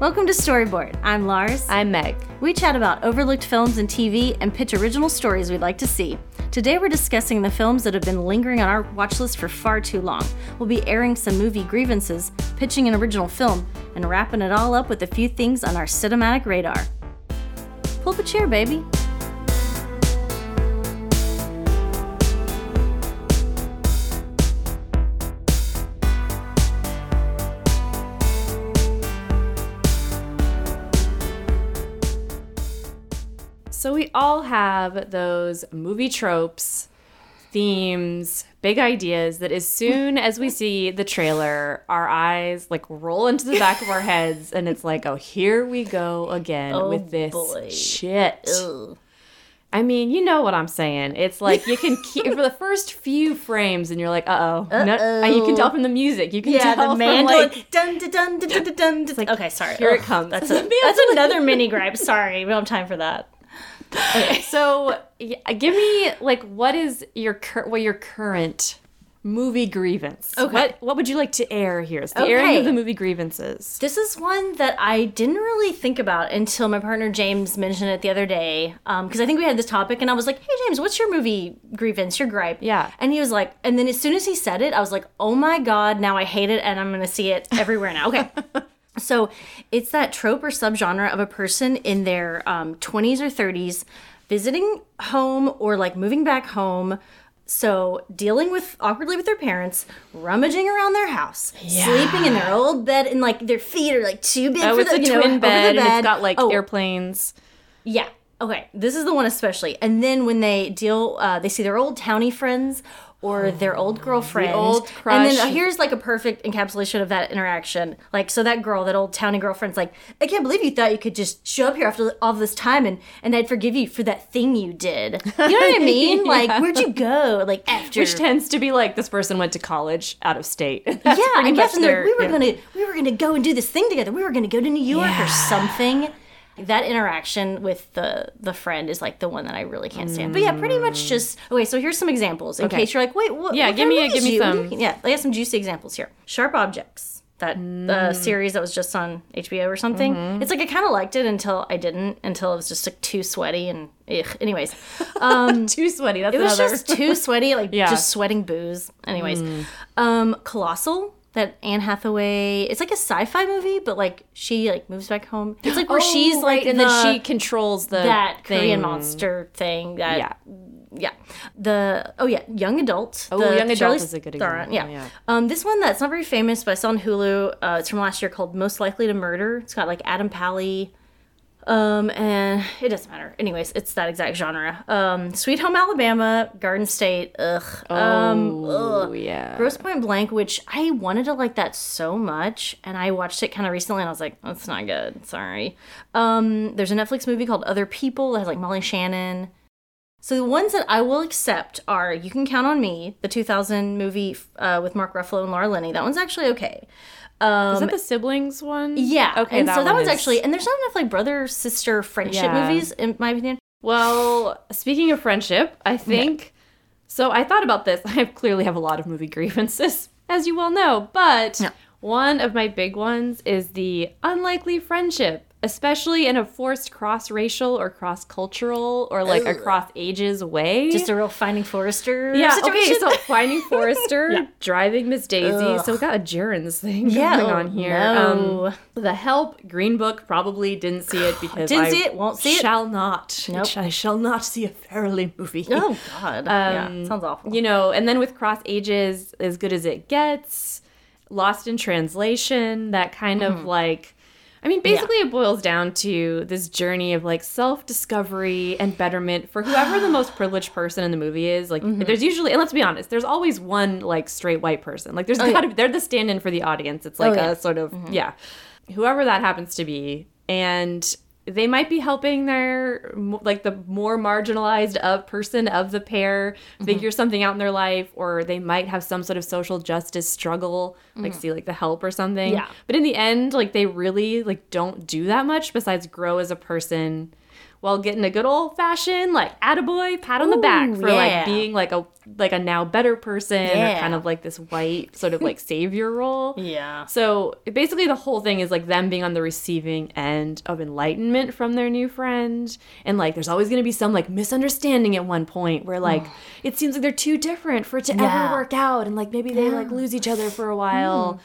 Welcome to Storybored. I'm Lars. I'm Meg. We chat about overlooked films and TV and pitch original stories we'd like to see. Today we're discussing the films that have been lingering on our watch list for far too long. We'll be airing some movie grievances, pitching an original film, and wrapping it all up with a few things on our cinematic radar. Pull up a chair, baby. We all have those movie tropes, themes, big ideas that as soon as we see the trailer, our eyes like roll into the back of our heads and it's like, oh, here we go again Oh, with this boy. shit. Ugh. I mean, you know what I'm saying. It's like you can keep for the first few frames and you're like, uh oh. No, you can tell from the music. You can Yeah, tell the from mandolin. like dun, dun, dun, dun, dun, dun, dun. It's like, okay, sorry. here it comes. That's, a, that's another mini gripe. Sorry, we don't have time for that. So, yeah, give me like what is your cur- what your current movie grievance? Okay. What what would you like to air here? It's the airing of the movie grievances. This is one that I didn't really think about until my partner James mentioned it the other day. Um, because I think we had this topic, and I was like, "Hey James, what's your movie grievance? Your gripe?" Yeah. And he was like, and then as soon as he said it, I was like, "Oh my god, now I hate it, and I'm gonna see it everywhere now." Okay. So it's that trope or subgenre of a person in their um, 20s or 30s visiting home or like moving back home. So dealing with awkwardly with their parents, rummaging around their house, sleeping in their old bed, and like their feet are like too big Oh, for the a you know, twin bed, the and bed. it's got like oh, airplanes. yeah. Okay. This is the one especially. And then when they deal, uh, they see their old townie friends or their old girlfriend. old And then uh, here's like a perfect encapsulation of that interaction. Like, so that girl, that old townie girlfriend's like, I can't believe you thought you could just show up here after all this time and, and I'd forgive you for that thing you did. You know what I mean? Like, where'd you go? Like, after. Which tends to be like this person went to college out of state. Yeah, I guess much and they're- their- we were yeah. gonna we were gonna go and do this thing together. We were gonna go to New York Yeah. or something. That interaction with the the friend is like the one that I really can't stand. But yeah, pretty much just okay. So here's some examples in Okay. case you're like, wait, what? Yeah, what give me- movies give me you- some- Yeah, I have some juicy examples here. Sharp Objects, that uh, series that was just on HBO or something. It's like I kind of liked it until I didn't. Until it was just like too sweaty and ugh. Anyways, um, too sweaty. That's it was another. just too sweaty, like Yeah. just sweating booze. Anyways, um, Colossal, that Anne Hathaway. It's like a sci-fi movie, but like she like moves back home. It's like where she's Oh, like right, and the, then she controls the that Korean thing. monster thing. That Yeah. yeah. The oh yeah, Young Adult. Oh, the Young Adult Charlize is a good Theron, example, Yeah. yeah. Um, this one that's not very famous, but I saw on Hulu. Uh, it's from last year called Most Likely to Murder. It's got like Adam Pally. Um, and it doesn't matter. Anyways, it's that exact genre. Um, Sweet Home Alabama, Garden State. Ugh. um, Oh ugh. yeah. Grosse Pointe Blank, which I wanted to like that so much, and I watched it kind of recently, and I was like, "That's not good." Sorry. Um, there's a Netflix movie called Other People that has like Molly Shannon. So the ones that I will accept are You Can Count on Me, the 2000 movie uh, with Mark Ruffalo and Laura Linney. That one's actually okay. Um, Is that the siblings one? yeah. Okay. And that so that one one's is- actually, and there's not enough like brother sister friendship Yeah. movies in my opinion. Well, speaking of friendship, I think so. I thought about this. I clearly have a lot of movie grievances, as you well know, but Yeah. one of my big ones is the unlikely friendship, especially in a forced cross racial or cross cultural or like across ages way. Just a real Finding Forrester. yeah, situation. okay, so finding Forrester, Yeah. driving Miss Daisy. Ugh. So we got a Gerans thing Yeah, going oh, on here. no. Um, the Help, Green Book, probably didn't see it because Didn't I see it, won't see it. Shall not. Nope. I shall not see a Farrelly movie. Oh God. yeah, sounds awful. You know, and then with Cross Ages, as good as it gets, Lost in Translation, that kind Mm-hmm. of like. I mean, basically, it boils down to this journey of like self discovery and betterment for whoever the most privileged person in the movie is. Like, Mm-hmm. there's usually, and let's be honest, there's always one like straight white person. Like, there's gotta be, they're the stand in for the audience. It's like Oh, yeah. a sort of, yeah, whoever that happens to be. And they might be helping their like the more marginalized of person of the pair Mm-hmm. figure something out in their life or they might have some sort of social justice struggle like see like the help or something Mm-hmm. Yeah. but in the end like they really like don't do that much besides grow as a person while getting a good old fashioned like attaboy pat on the back for yeah. like being like a like a now better person Yeah. or kind of like this white sort of like savior role. Yeah. So basically, the whole thing is like them being on the receiving end of enlightenment from their new friend. And like, there's always going to be some like misunderstanding at one point where like it seems like they're too different for it to Yeah. ever work out. And like maybe they like lose each other for a while. Hmm.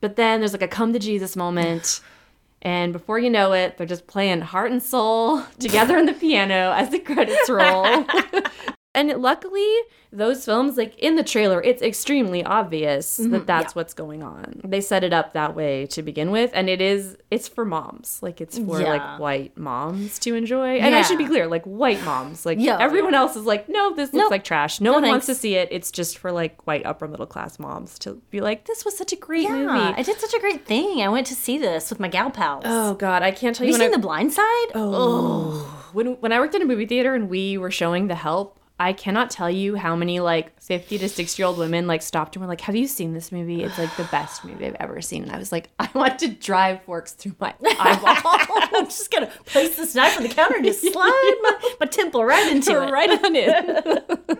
But then there's like a come to Jesus moment. And before you know it, they're just playing heart and soul together on the piano as the credits roll. and luckily, those films, like in the trailer, it's extremely obvious that mm-hmm. that's what's going on. They set it up that way to begin with, and it is it's for moms, like it's for Yeah. like white moms to enjoy. And I should be clear, like white moms, like Yeah, everyone else is like, no, this looks Nope. like trash. No, No one wants to see it. It's just for like white upper middle class moms to be like, this was such a great Yeah, movie. I did such a great thing. I went to see this with my gal pals. Oh God, I can't tell Have you. you seen I- The Blind Side? Oh. When when I worked in a movie theater and we were showing The Help, I cannot tell you how many like 50 to 60 year old women like stopped and were like, "Have you seen this movie? It's like the best movie I've ever seen." And I was like, "I want to drive forks through my eyeball." I'm just gonna place this knife on the counter and just slide my, my temple right into it. right on in.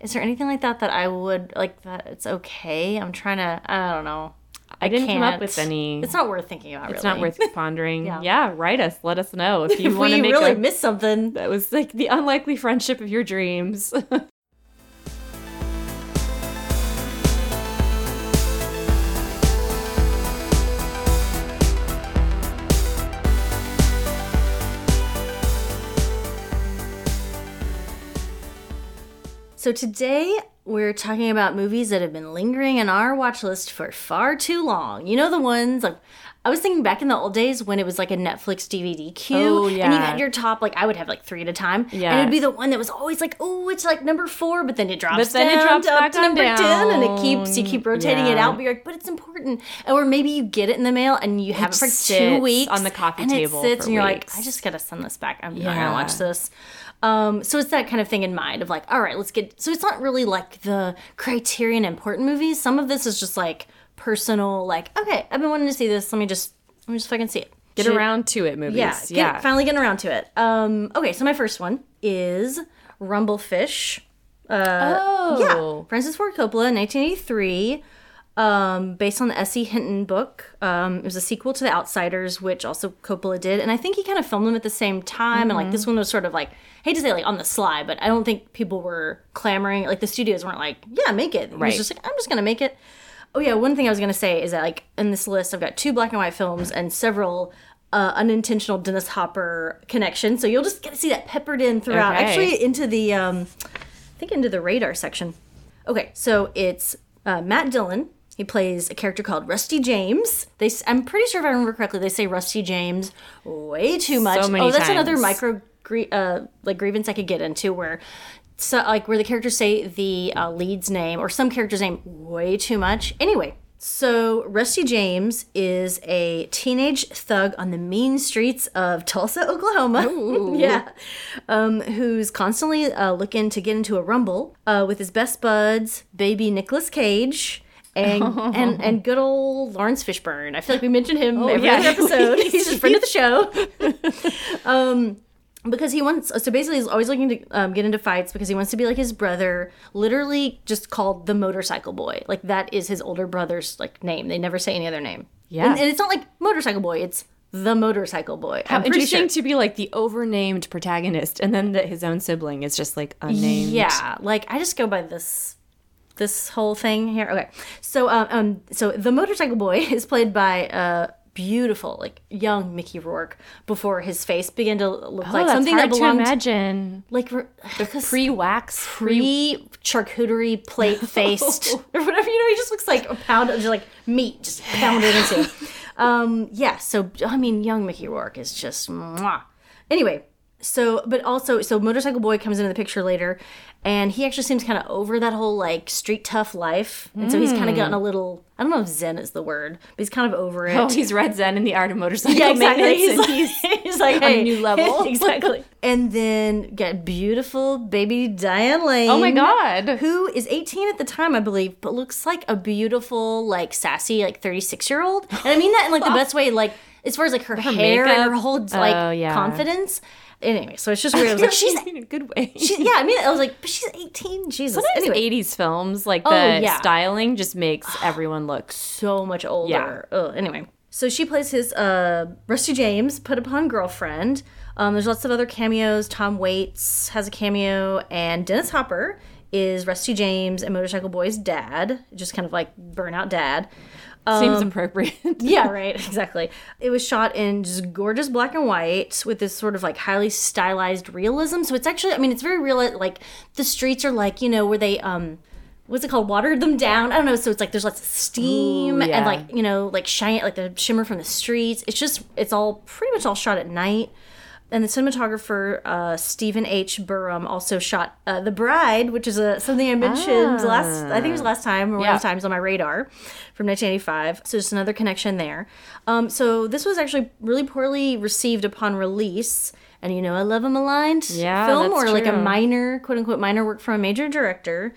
Is there anything like that that I would like that it's okay? I'm trying to. I don't know. I didn't come up with any. It's not worth thinking about. It's not worth pondering. Yeah. yeah. write us. Let us know if you want to make really a. miss something. that was like the unlikely friendship of your dreams. So today we're talking about movies that have been lingering in our watch list for far too long. You know the ones like I was thinking back in the old days when it was like a Netflix DVD queue, Oh, and you had your top like I would have like three at a time, and Yeah. it'd be the one that was always like, oh, it's like number four, but then it drops But then it drops up back to number ten, and it keeps you keep rotating it out, but you're like, but it's important, or maybe you get it in the mail and you have it, for two weeks on the coffee and table it sits, and you're weeks. like, I just gotta send this back. I'm not gonna watch this. Um, so it's that kind of thing in mind of like, all right, let's get. So it's not really like the criterion important movies. Some of this is just like personal, like, okay, I've been wanting to see this. Let me just, let me just fucking see it. Get Should- around to it, movies. Yeah, Yeah. get- finally getting around to it. Um, okay, so my first one is Rumble Fish. oh. Yeah, Francis Ford Coppola, 1983, um, based on the S.E. Hinton book. Um, it was a sequel to The Outsiders, which also Coppola did, and I think he kind of filmed them at the same time. And like this one was sort of like, hate to say like on the sly, but I don't think people were clamoring. Like the studios weren't like, yeah, make it. He Right. was just like, I'm just gonna make it. Oh yeah, one thing I was gonna say is that like in this list I've got two black and white films and several uh, unintentional Dennis Hopper connections. So you'll just get to see that peppered in throughout. Okay. Actually, into the um, I think into the radar section. Okay, so it's uh, Matt Dillon. He plays a character called Rusty James. They, I'm pretty sure if I remember correctly, they say Rusty James way too much. So many oh, that's another micro uh, like grievance I could get into where. So, like where the characters say the uh, lead's name or some character's name way too much. Anyway, so Rusty James is a teenage thug on the mean streets of Tulsa, Oklahoma. yeah, um, who's constantly uh, looking to get into a rumble uh, with his best buds, baby Nicolas Cage. And, and and good old Laurence Fishburne. I feel like we mentioned him every yeah. other episode. He's a friend of the show. um, because he wants so basically he's always looking to um, get into fights because he wants to be like his brother literally just called the motorcycle boy like that is his older brother's like name they never say any other name Yeah. and, and it's not like motorcycle boy it's the motorcycle boy How I'm interesting sure. to be like the overnamed protagonist, and then that his own sibling is just like unnamed. yeah like i just go by this this whole thing here okay so um, um so the motorcycle boy is played by uh beautiful like young mickey rourke before his face began to look Oh, like that's something hard that to imagine. like because Pre-wax, pre charcuterie plate faced or whatever. You know, he just looks like a pound of just like meat just pounded into. Um, yeah. So I mean, young Mickey Rourke is just mwah. Anyway, so but also so motorcycle boy comes into the picture later, and he actually seems kind of over that whole like street tough life, and so he's kind of gotten a hmm. little. I don't know if zen is the word, but he's kind of over it. Oh, he's read Zen in the art of motorcycle Yeah, exactly. He's like, he's like on a hey, new level. exactly. And then got beautiful baby Diane Lane. Oh my God. Who is 18 at the time, I believe, but looks like a beautiful, like sassy, like 36 year old. And I mean that in like the best way, like as far as like her, hair and her whole like Oh, yeah. confidence. Anyway, so it's just weird. I was like, she's in a good way. she, yeah, I mean, I was like, but she's 18. Jesus. Sometimes Anyway, 80s films, like the Oh, yeah. styling just makes everyone look so much older. Ugh, anyway, so she plays his uh, Rusty James, put upon girlfriend. Um, there's lots of other cameos. Tom Waits has a cameo, and Dennis Hopper is Rusty James and Motorcycle Boy's dad, just kind of like burnout dad. Seems Um, appropriate. Yeah, right, exactly. It was shot in just gorgeous black and white with this sort of like highly stylized realism. So it's actually, I mean, it's very real. Like the streets are like, you know, where they, um, what's it called? Watered them down. I don't know. So it's like there's lots of steam Ooh, yeah. and like, you know, like shine, like the shimmer from the streets. It's just, it's all pretty much all shot at night. And the cinematographer uh, Stephen H. Burum also shot uh, The Bride, which is a something I mentioned last. I think it was last time or one of the times on my radar from 1985. So just another connection there. Um, so this was actually really poorly received upon release. And you know, I love a maligned Yeah, film or like a minor, quote unquote, minor work from a major director.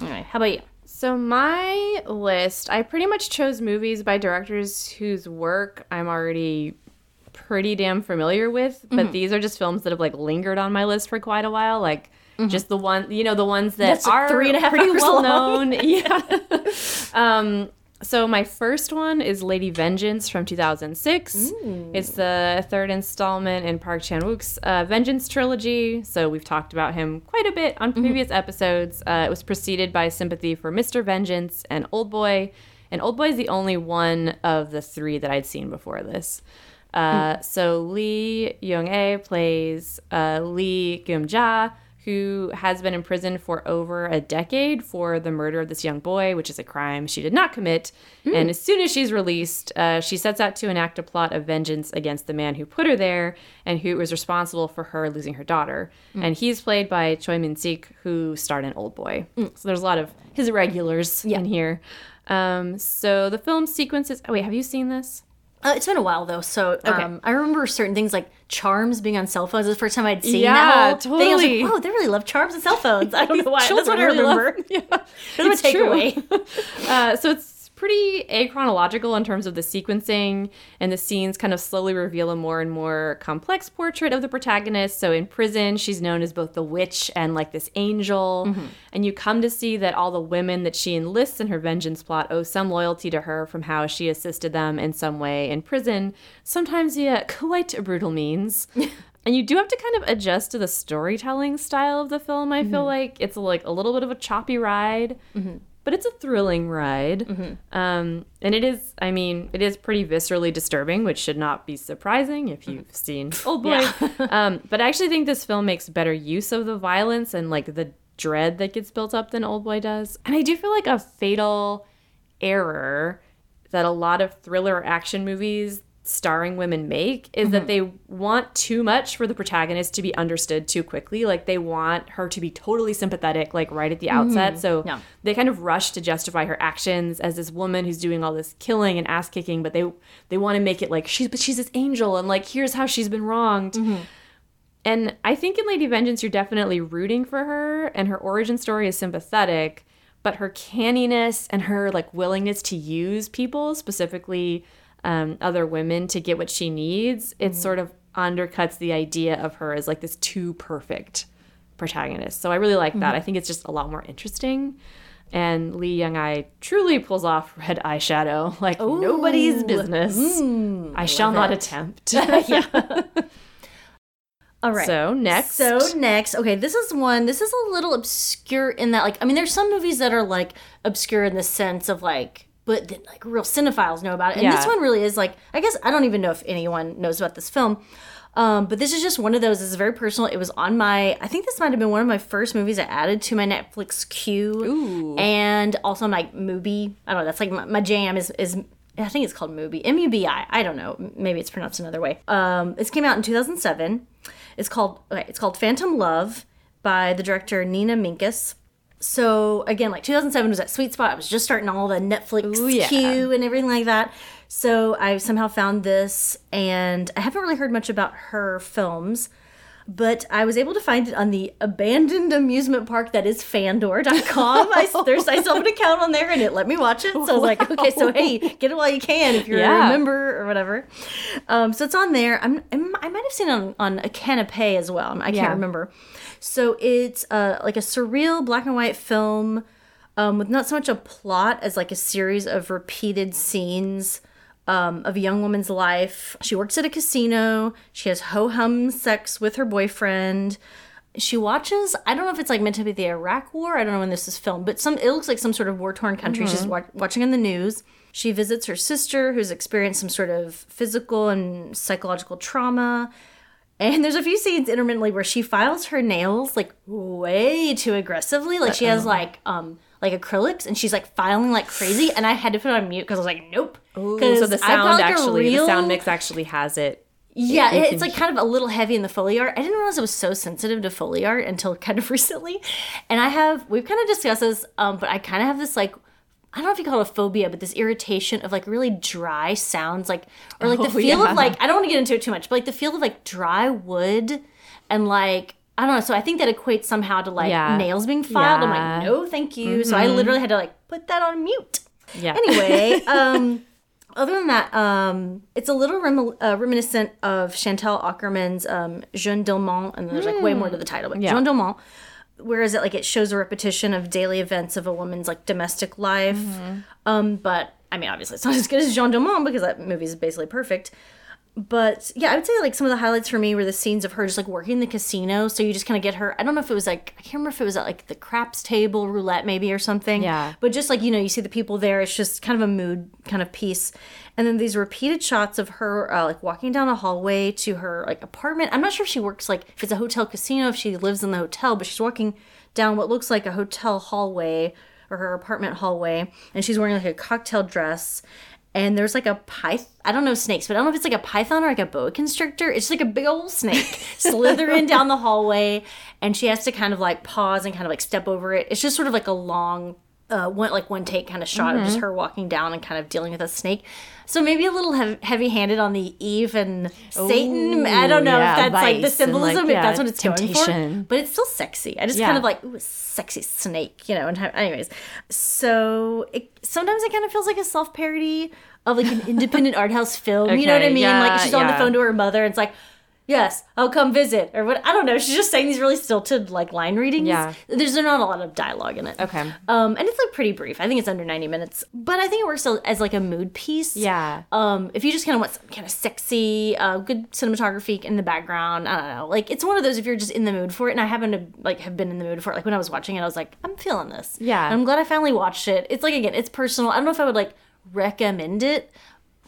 All right, how about you? So my list, I pretty much chose movies by directors whose work I'm already pretty damn familiar with, but Mm-hmm. these are just films that have like lingered on my list for quite a while, like just the one, you know, the ones that Mm-hmm. That's, are three and a half pretty well known. yeah. um so my first one is Lady Vengeance from 2006. It's the third installment in Park Chan-wook's uh, Vengeance trilogy. So we've talked about him quite a bit on previous episodes. Uh, it was preceded by Sympathy for Mr. Vengeance and Old Boy. And Old Boy is the only one of the three that I'd seen before this. Uh, So Lee Young-ae plays uh, Lee Geum-ja, who has been in prison for over a decade for the murder of this young boy, which is a crime she did not commit. And as soon as she's released, uh, she sets out to enact a plot of vengeance against the man who put her there and who was responsible for her losing her daughter. And he's played by Choi Min Sik, who starred in Old Boy. So there's a lot of his regulars in here. Um, so the film sequences. Oh wait, have you seen this? Uh, it's been a while though, so um, I remember certain things like charms being on cell phones. The first time I'd seen Yeah, that whole thing. I was like, oh, they really love charms and cell phones. I don't know why. That's what I really love- remember. yeah, That's my takeaway. Uh, so it's pretty achronological in terms of the sequencing, and the scenes kind of slowly reveal a more and more complex portrait of the protagonist. So in prison, she's known as both the witch and like this angel, mm-hmm. and you come to see that all the women that she enlists in her vengeance plot owe some loyalty to her from how she assisted them in some way in prison, sometimes via quite brutal means. And you do have to kind of adjust to the storytelling style of the film. I feel mm-hmm. like it's like a little bit of a choppy ride, mm-hmm. But it's a thrilling ride. Um, and it is, I mean, it is pretty viscerally disturbing, which should not be surprising if you've seen Old Boy. um, but I actually think this film makes better use of the violence and like the dread that gets built up than Old Boy does. And I do feel like a fatal error that a lot of thriller action movies starring women make is that mm-hmm. they want too much for the protagonist to be understood too quickly. Like they want her to be totally sympathetic like right at the mm-hmm. outset. So Yeah. they kind of rush to justify her actions as this woman who's doing all this killing and ass kicking but they they want to make it like she's but she's this angel and like here's how she's been wronged. Mm-hmm. And I think in Lady Vengeance, you're definitely rooting for her, and her origin story is sympathetic, but her canniness and her like willingness to use people, specifically um, other women, to get what she needs, it mm-hmm. sort of undercuts the idea of her as like this too perfect protagonist. So I really like that. Mm-hmm. I think it's just a lot more interesting. And Lee Young-ae truly pulls off red eyeshadow like nobody's business. Mm, I shall not attempt. All right. So next, So next, okay, this is one. This is a little obscure in that, like, I mean, there's some movies that are like obscure in the sense of like, but that, like real cinephiles know about it. And this one really is like, I guess I don't even know if anyone knows about this film. Um, but this is just one of those. It's very personal. It was on my. I think this might have been one of my first movies I added to my Netflix queue, Ooh. and also my movie. I don't know. That's like my, my jam is is. I think it's called Mubi. M U B I. I don't know. Maybe it's pronounced another way. Um, this came out in 2007. It's called okay, it's called Phantom Love by the director Nina Menkes. So again, like 2007 was that sweet spot. I was just starting all the Netflix Ooh, yeah. queue and everything like that. So I somehow found this, and I haven't really heard much about her films. But I was able to find it on the abandoned amusement park that is fandor.com. I, there's, I still have an account on there and it let me watch it. So I was like, okay, so hey, get it while you can if you're Yeah. a member or whatever. Um, so it's on there. I'm, I'm, I might have seen it on, on a Kanopy as well. I can't Yeah. remember. So it's uh, like a surreal black and white film um, with not so much a plot as like a series of repeated scenes um, of a young woman's life. She works at a casino. She has ho hum sex with her boyfriend. She watches. I don't know if it's like meant to be the Iraq War. I don't know when this is filmed, but some it looks like some sort of war torn country. She's wa- watching on the news. She visits her sister, who's experienced some sort of physical and psychological trauma. And there's a few scenes intermittently where she files her nails like way too aggressively. Like she has like um like acrylics and she's like filing like crazy. And I had to put it on mute because I was like, nope. Ooh, 'Cause so the sound like, actually, the sound mix actually has it. Yeah, it- can- it's like kind of a little heavy in the Foley art. I didn't realize it was so sensitive to Foley art until kind of recently. And I have we've kind of discussed this, um, but I kind of have this like I don't know if you call it a phobia, but this irritation of like really dry sounds, like or like the Oh, feel yeah. of like I don't want to get into it too much, but like the feel of like dry wood and like I don't know. So I think that equates somehow to like Yeah. nails being filed. I'm Mm-hmm. like, no, thank you. So I literally had to like put that on mute. Yeah. Anyway, um, other than that, um, it's a little rem- uh, reminiscent of Chantal Akerman's um, Jeanne Dielman, and there's like way more to the title, but Yeah. Jeanne Dielman. Whereas it like it shows a repetition of daily events of a woman's like domestic life. Um, but I mean, obviously, it's not as good as Jeanne Dielman because that movie is basically perfect. But yeah, I would say like some of the highlights for me were the scenes of her just like working the casino. So you just kind of get her. I don't know if it was like I can't remember if it was at like the craps table, roulette maybe or something. Yeah. But just like you know, you see the people there. It's just kind of a mood kind of piece. And then these repeated shots of her uh, like walking down a hallway to her like apartment. I'm not sure if she works like if it's a hotel casino, if she lives in the hotel, but she's walking down what looks like a hotel hallway or her apartment hallway, and she's wearing like a cocktail dress and there's like a python. I don't know snakes, but I don't know if it's like a python or like a boa constrictor. It's like a big old snake slithering down the hallway, and she has to kind of like pause and kind of like step over it. It's just sort of like a long, uh, one like one take kind of shot of Mm-hmm. just her walking down and kind of dealing with a snake. So maybe a little hev- heavy-handed on the Eve and Satan. I don't know yeah, if that's like the and, like, symbolism, yeah, if that's what it's going for. But it's still sexy. I just Yeah. kind of like ooh, a sexy snake, you know. And anyways, so it, sometimes it kind of feels like a self parody of like an independent art house film. you know what I mean? like she's on the phone to her mother, and it's like. Yes, I'll come visit, or what? I don't know. She's just saying these really stilted like line readings. Yeah. there's not a lot of dialogue in it. Okay. um, and it's like pretty brief. I think it's under ninety minutes, but I think it works as- as like a mood piece. Yeah. Um, if you just kind of want some kind of sexy, uh, good cinematography in the background, I don't know. Like it's one of those if you're just in the mood for it. And I happen to like have been in the mood for it. Like when I was watching it, I was like, I'm feeling this. Yeah. And I'm glad I finally watched it. It's like again, it's personal. I don't know if I would like recommend it.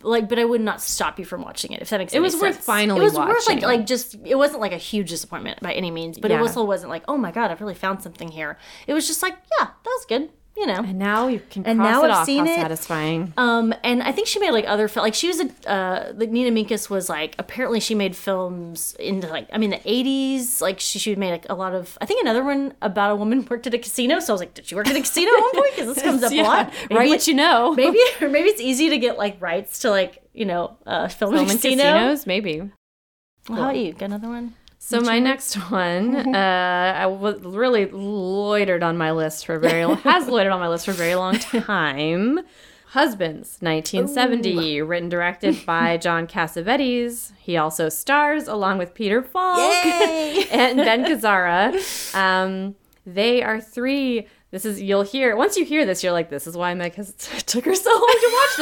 Like, but I would not stop you from watching it if that makes sense. It was worth sense. finally It was worth like like just it wasn't like a huge disappointment by any means, but Yeah. it also wasn't like oh my god I've really found something here. It was just like yeah that was good you know. And now you can And now it I've off. seen it. satisfying. Um, and I think she made like other like she was a uh, like Nina Menkes was like apparently she made films into like I mean the eighties like she she made like a lot of I think another one about a woman worked at a casino so I was like did she work at a casino at one point because this comes up Yeah, a lot right what you know. maybe or maybe it's easy to get like rights to like you know uh, film, Film in a casino. casinos, maybe. Well, how about you? Got another one? So my next one, uh, I was really loitered on my list for a very has loitered on my list for a very long time. Husbands, 1970, written directed by John Cassavetes. He also stars along with Peter Falk and Ben Gazzara. Um, they are three. This is you'll hear once you hear this, you're like, this is why Meg has took her so long to watch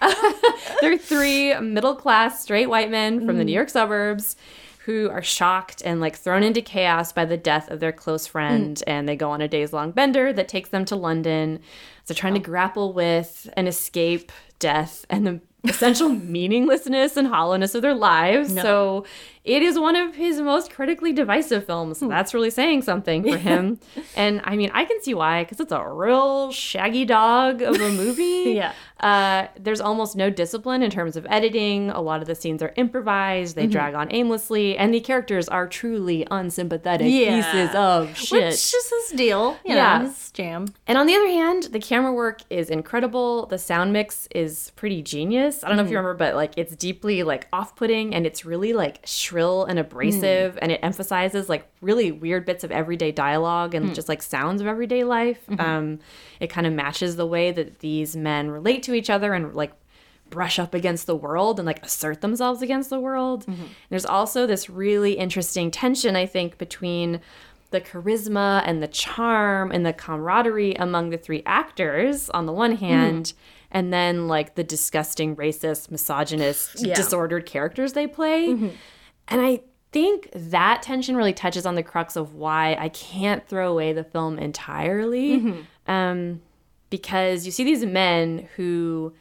this. They're three middle class straight white men from the New York suburbs who are shocked and like thrown into chaos by the death of their close hmm. friend and they go on a days long bender that takes them to London. So trying to oh. grapple with and escape death and the essential meaninglessness and hollowness of their lives. So it is one of his most critically divisive films. So that's really saying something for him. and I mean, I can see why because it's a real shaggy dog of a movie. Yeah. Uh, there's almost no discipline in terms of editing. A lot of the scenes are improvised. Mm-hmm. They drag on aimlessly, and the characters are truly unsympathetic Yeah. pieces of shit. Which is his deal, you Yeah. know, his jam. And on the other hand, the camera work is incredible. The sound mix is pretty genius. I don't know if you remember, but like it's deeply like off-putting and it's really like shrill and mm. abrasive and it emphasizes like really weird bits of everyday dialogue and mm. just like sounds of everyday life. Mm-hmm. Um, it kind of matches the way that these men relate to each other and like brush up against the world and like assert themselves against the world. Mm-hmm. There's also this really interesting tension, I think, between the charisma and the charm and the camaraderie among the three actors on the one mm-hmm. hand, and then like the disgusting racist, misogynist, Yeah. disordered characters they play. And I think that tension really touches on the crux of why I can't throw away the film entirely. Mm-hmm. Um, because you see these men who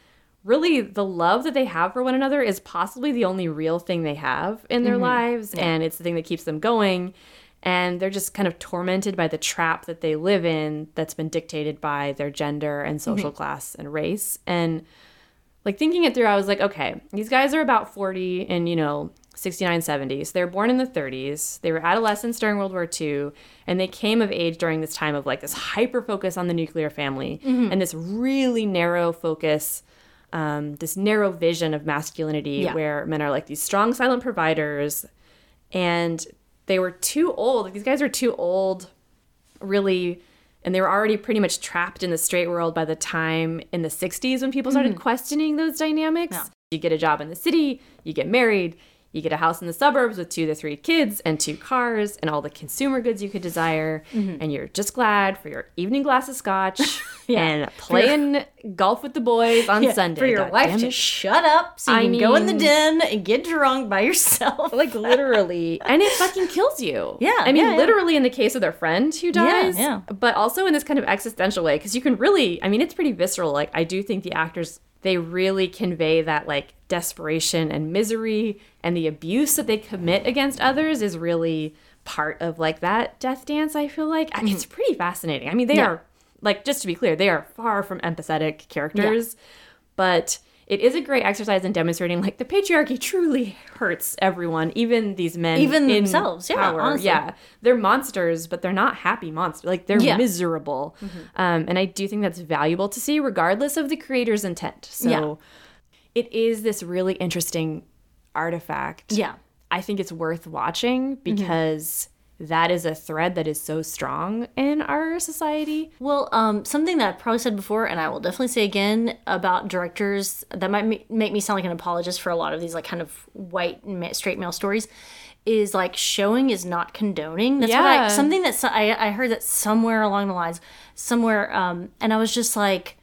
really the love that they have for one another is possibly the only real thing they have in their mm-hmm. lives and it's the thing that keeps them going. And they're just kind of tormented by the trap that they live in that's been dictated by their gender and mm-hmm. social class and race. And like thinking it through i was like okay these guys are about 40 and you know 69 70s they were born in the 30s they were adolescents during world war ii and they came of age during this time of like this hyper focus on the nuclear family and this really narrow focus um, this narrow vision of masculinity Yeah. where men are like these strong silent providers and they were too old like these guys were too old really and they were already pretty much trapped in the straight world by the time in the 60s when people started questioning those dynamics Mm-hmm. Yeah. you get a job in the city you get married you get a house in the suburbs with two to three kids and two cars and all the consumer goods you could desire Mm-hmm. and you're just glad for your evening glass of scotch and playing golf with the boys on Yeah, sunday for your God wife to shut up so you I can go in the den and get drunk by yourself. like literally and it fucking kills you Yeah, i mean yeah, yeah. literally in the case of their friend who dies yeah. but also in this kind of existential way because you can really i mean it's pretty visceral like i do think the actors they really convey that like desperation and misery and the abuse that they commit against others is really part of like that death dance i feel like I- mean, it's pretty fascinating i mean they Mm-hmm. Yeah. are like just to be clear they are far from empathetic characters but it is a great exercise in demonstrating like the patriarchy truly hurts everyone, even these men, Even themselves, yeah, power. honestly. Yeah, they're monsters, but they're not happy monsters. Like they're Yeah. Mm-hmm. miserable, um, and I do think that's valuable to see, regardless of the creator's intent. So, Yeah. it is this really interesting artifact. Yeah. I think it's worth watching Mm-hmm. That is a thread that is so strong in our society. Well, um, something that I probably said before, and I will definitely say again about directors that might make me sound like an apologist for a lot of these like kind of white straight male stories, is like showing is not condoning. That's what I Yeah. something that I I heard that somewhere along the lines, somewhere, um, and I was just like.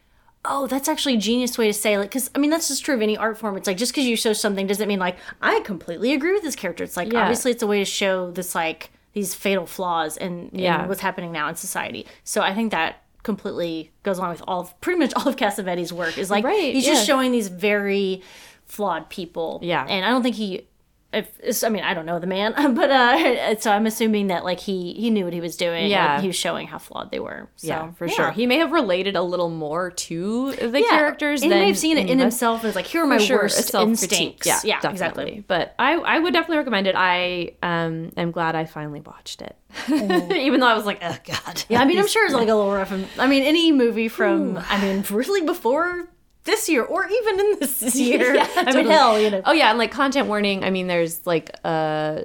Oh, that's actually a genius way to say like because I mean that's just true of any art form. It's like just because you show something doesn't mean like I completely agree with this character. It's like Yeah. obviously it's a way to show this like these fatal flaws in Yeah. what's happening now in society. So I think that completely goes along with all of pretty much all of Cassavetes' work. Is like Right, he's just showing these very flawed people. Yeah. and I don't think he. If, I mean, I don't know the man, but uh, so I'm assuming that like he he knew what he was doing. Yeah. like, he was showing how flawed they were. So, yeah, for sure. He may have related a little more to the Yeah. characters and than he may have seen it in himself as like here are my sure, worst instincts. Yeah, yeah, definitely. exactly. But I, I would definitely recommend it. I um am glad I finally watched it, even though I was like, oh god. Yeah, I mean, I'm sure it's like a little rough. I mean, any movie from, I mean, really before this year or even in this year. Yeah, I mean, hell, you know. Oh yeah, and like content warning. I mean, there's like a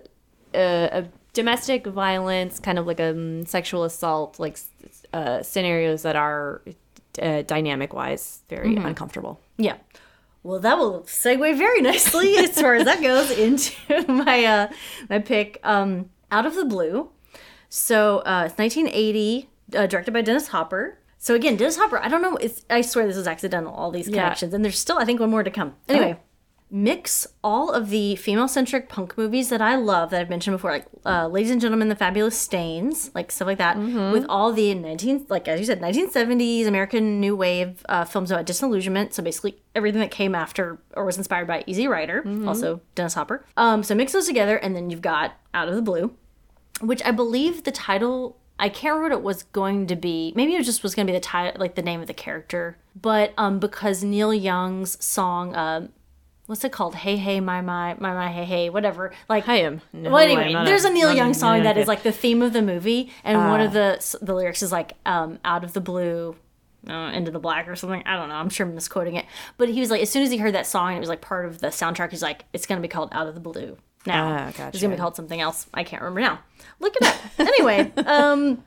a, a domestic violence, kind of like a um, sexual assault, like uh, scenarios that are uh, dynamic wise very Mm-hmm. uncomfortable. Yeah. Well, that will segue very nicely as far as that goes into my uh, my pick, um, Out of the Blue. So uh, it's 1980, uh, directed by Dennis Hopper. So again, Dennis Hopper. I don't know. It's I swear this is accidental. All these connections, and there's still I think one more to come. Anyway. Mix all of the female-centric punk movies that I love that I've mentioned before, like uh, "Ladies and Gentlemen, the Fabulous Stains," like stuff like that, with all the nineteen, like as you said, nineteen seventies American New Wave uh, films about disillusionment. So basically, everything that came after or was inspired by Easy Rider, also Dennis Hopper. Um, so mix those together, and then you've got Out of the Blue, which I believe the title. I can't remember what it was going to be. Maybe it just was going to be the title, like the name of the character. But um, because Neil Young's song, um, what's it called? Hey hey my my my my hey hey whatever. Like I am. No, well, anyway, there's a, Neil not Young song that is like the theme of the movie, and one Ah. of the the lyrics is like um, "out of the blue." Uh, into the black or something. I don't know. I'm sure I'm misquoting it. But he was like, as soon as he heard that song it was like part of the soundtrack, he's like, it's going to be called Out of the Blue. now. Ah, It's gonna be called something else. I can't remember now. Look it up. anyway, um,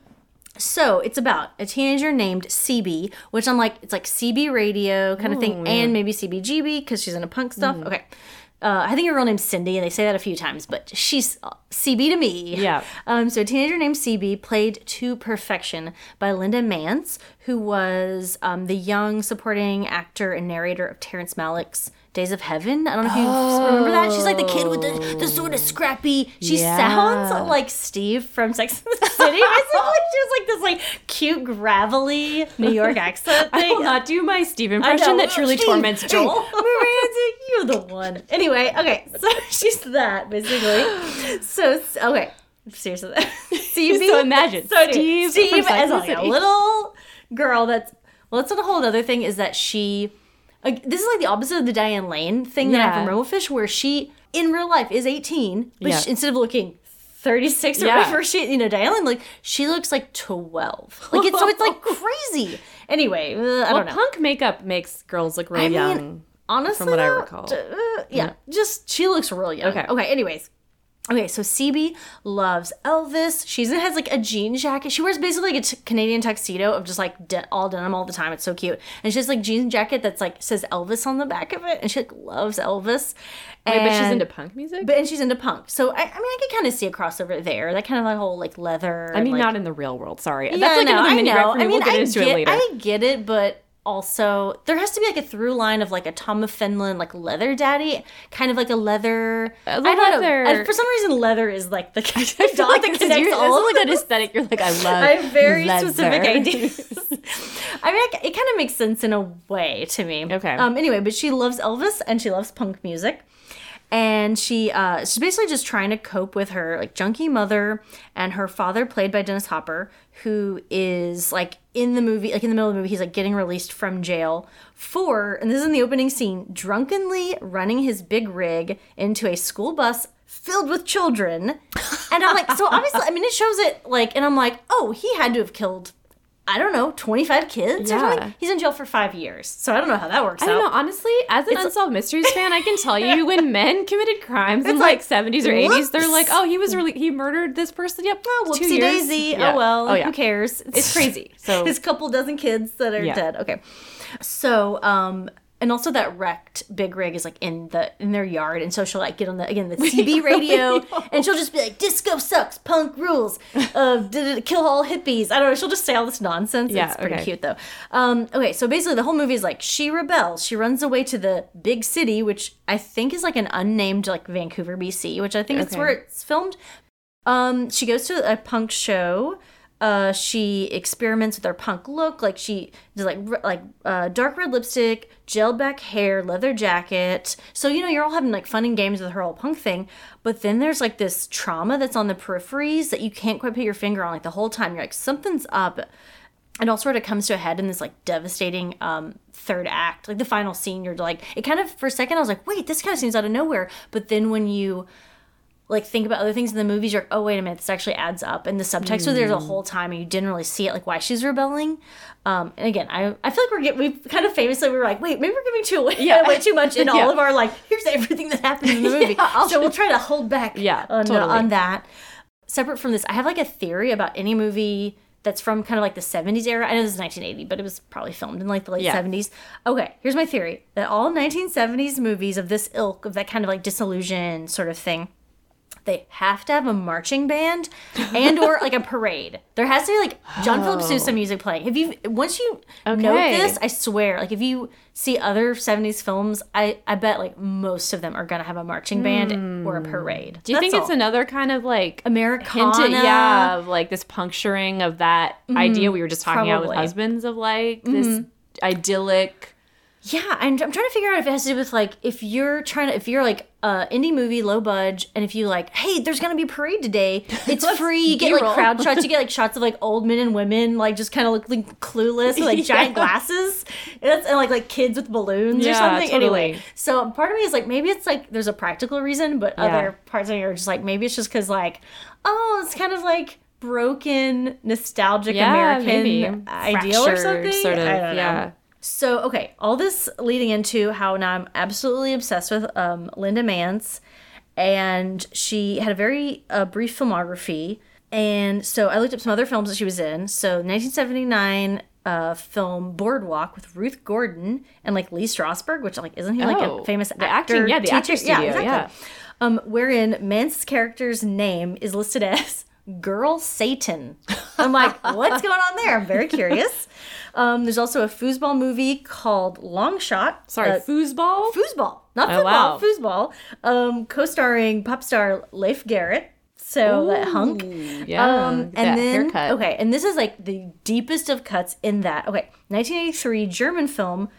so it's about a teenager named CB, which I'm like, it's like CB radio kind of thing, and maybe CBGB because she's into punk stuff. Okay. Uh, I think her real name's Cindy, and they say that a few times, but she's uh, CB to me. Yeah. Um, so a teenager named CB, played to perfection by Linda Manz, who was um, the young supporting actor and narrator of Terrence Malick's Days of Heaven. I don't know if you remember that. She's like the kid with the, the sort of scrappy. She Yeah. sounds like Steve from Sex and the City. Basically, she like this like cute gravelly New York accent I will not do my Steve impression that truly Steve, torments hey, Joel. Miranda, you're the one. Anyway, okay, so she's that basically. So okay, seriously. So imagine so Steve Steve, as like a little girl. That's well, that's a whole other thing. Is that she? Like, this is like the opposite of the Diane Lane thing that I have Yeah. from Rumble Fish, where she in real life is 18, but Yeah. she, instead of looking 36 or Yeah. whatever she, you know, Diane Lane, like she looks like 12. Like it's so it's like crazy. Anyway, uh, I Well, don't know. punk makeup makes girls look really I mean, young. honestly, what I recall. uh, yeah, just she looks real young. Okay. Okay. Anyways. Okay, so CB loves Elvis. She has like a jean jacket. She wears basically like a t- Canadian tuxedo of just like de- all denim all the time. It's so cute. And she has like jean jacket that's like says Elvis on the back of it, and she like loves Elvis. Wait, but she's into punk music? but and she's into punk. So I, I mean, I could kind of see a crossover there. That kind of like whole like leather. I mean, like, not in the real world. Sorry, yeah, that's like no, another I mini know. for me. I mean, we'll get I into get, it later. I get it, but also there has to be like a through line of like a Tom of Finland like leather daddy, kind of like a leather. Uh, I don't leather- know. I- for some reason, leather is like the I feel dot like that connects your, all this of is like an aesthetic. You're like, I love. I have very leather. specific ideas. I mean, it kind of makes sense in a way to me. Okay. Um. Anyway, but she loves Elvis and she loves punk music, and she uh she's basically just trying to cope with her like junkie mother and her father, played by Dennis Hopper, who is like in the movie, like in the middle of the movie, he's like getting released from jail for, and this is in the opening scene, drunkenly running his big rig into a school bus filled with children. And I'm like, so obviously, I mean, it shows it like, and I'm like, oh, he had to have killed, I don't know, 25 kids or Yeah. something. He's in jail for five years. So I don't know how that works I don't know. Honestly, as an Unsolved Mysteries fan, I can tell you when men committed crimes in like like, 70s or 80s, they're like, oh, he was really, he murdered this person. Yep. Oh, whoopsie daisy. Yeah. Oh well. Oh, yeah. Who cares? It's crazy. So his couple dozen kids that are dead. Okay. So, um, and also that wrecked big rig is like in the in their yard, and so she'll like get on the again the CB radio, and she'll just be like, "Disco sucks, punk rules, uh, did it kill all hippies?" I don't know. She'll just say all this nonsense. Yeah, it's pretty okay. cute though. Um, okay, so basically the whole movie is like she rebels. She runs away to the big city, which I think is like an unnamed like Vancouver, BC, which I think is where it's filmed. Um, she goes to a punk show. Uh, she experiments with her punk look. Like she does like like uh, dark red lipstick, gel back hair, leather jacket. So you know you're all having like fun and games with her whole punk thing. But then there's like this trauma that's on the peripheries that you can't quite put your finger on. Like the whole time you're like something's up. It all sort of comes to a head in this like devastating um, third act, like the final scene. You're like, it kind of for a second I was like, wait, this kind of seems out of nowhere. But then when you like think about other things in the movies, you're like, oh wait a minute, this actually adds up. And the subtext was there the whole time, and you didn't really see it, like why she's rebelling. Um, and again, I I feel like we're get we kind of famously we were like, wait, maybe we're giving too away, Yeah. way too much in Yeah. all of our like, here's everything that happens in the movie. I'll so we'll try to hold back, Yeah, on, totally. on that. Separate from this, I have like a theory about any movie that's from kind of like the 70s era. I know this is 1980, but it was probably filmed in like the late Yeah. 70s. Okay, here's my theory that all 1970s movies of this ilk, of that kind of like disillusion sort of thing, they have to have a marching band and or like a parade. There has to be like John Philip Sousa music playing. If you once you note Oh. Okay. this, I swear, like if you see other 70s films, I I bet like most of them are gonna have a marching band or a parade. Hmm. do you think it's another kind of like Americana? hinted, yeah, of like this puncturing of that idea we were just talking about with husbands of like this idyllic. Yeah, I'm, I'm trying to figure out if it has to do with like if you're trying to if you're like uh indie movie low budge and if you like hey there's gonna be a parade today it's free you get like crowd shots you get like shots of like old men and women like just kind of looking clueless with like giant Yeah. glasses and, that's, and like like kids with balloons or something totally. anyway so part of me is like maybe it's like there's a practical reason but Yeah. other parts of me are just like maybe it's just because like oh it's kind of like broken nostalgic Yeah, American maybe. ideal or something sort of, don't know. Yeah. So, okay, all this leading into how now I'm absolutely obsessed with um, Linda Manz. and she had a very uh, brief filmography. And so I looked up some other films that she was in. So 1979 uh, film Boardwalk with Ruth Gordon and like Lee Strasberg, which like isn't he like Oh, a famous the actor? acting- yeah, the actor teacher? studio, yeah. Um, wherein Manz's character's name is listed as Girl Satan. I'm like, what's going on there? I'm very curious. Um, there's also a foosball movie called Long Shot. Sorry, uh, foosball? foosball, not Oh, football, wow. foosball. Um, co-starring pop star Leif Garrett. So that hunk. yeah, Um, and that then haircut. okay, and this is like the deepest of cuts in that. Okay, 1983 German film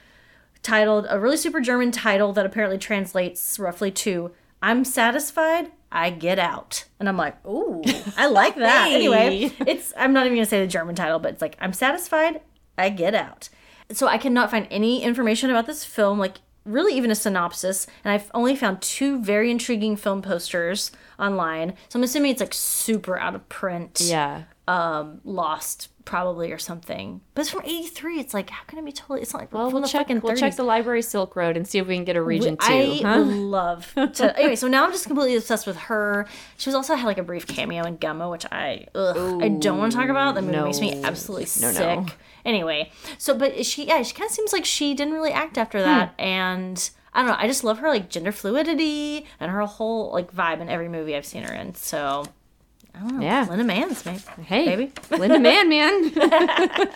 titled a really super German title that apparently translates roughly to "I'm satisfied, I get out," and I'm like, ooh, I like that. Hey. Anyway, it's I'm not even gonna say the German title, but it's like "I'm satisfied, I get out." So I cannot find any information about this film, like really even a synopsis, and I've only found two very intriguing film posters online. So I'm assuming it's like super out of print Yeah. um lost probably or something but it's from 83 it's like how can it be totally it's not like Well, from we'll the check. We'll 30s. check the library Silk Road and see if we can get a region two. I huh? love to. Anyway, so now I'm just completely obsessed with her. She was also had like a brief cameo in Gummo, which I ugh, I don't want to talk about. That movie makes me absolutely No, sick. no. Anyway, so but she yeah she kind of seems like she didn't really act after that, Hmm. and I don't know. I just love her like gender fluidity and her whole like vibe in every movie I've seen her in. So I don't know. Yeah. Linda Manz's maybe. Hey, Baby. Linda Man, man.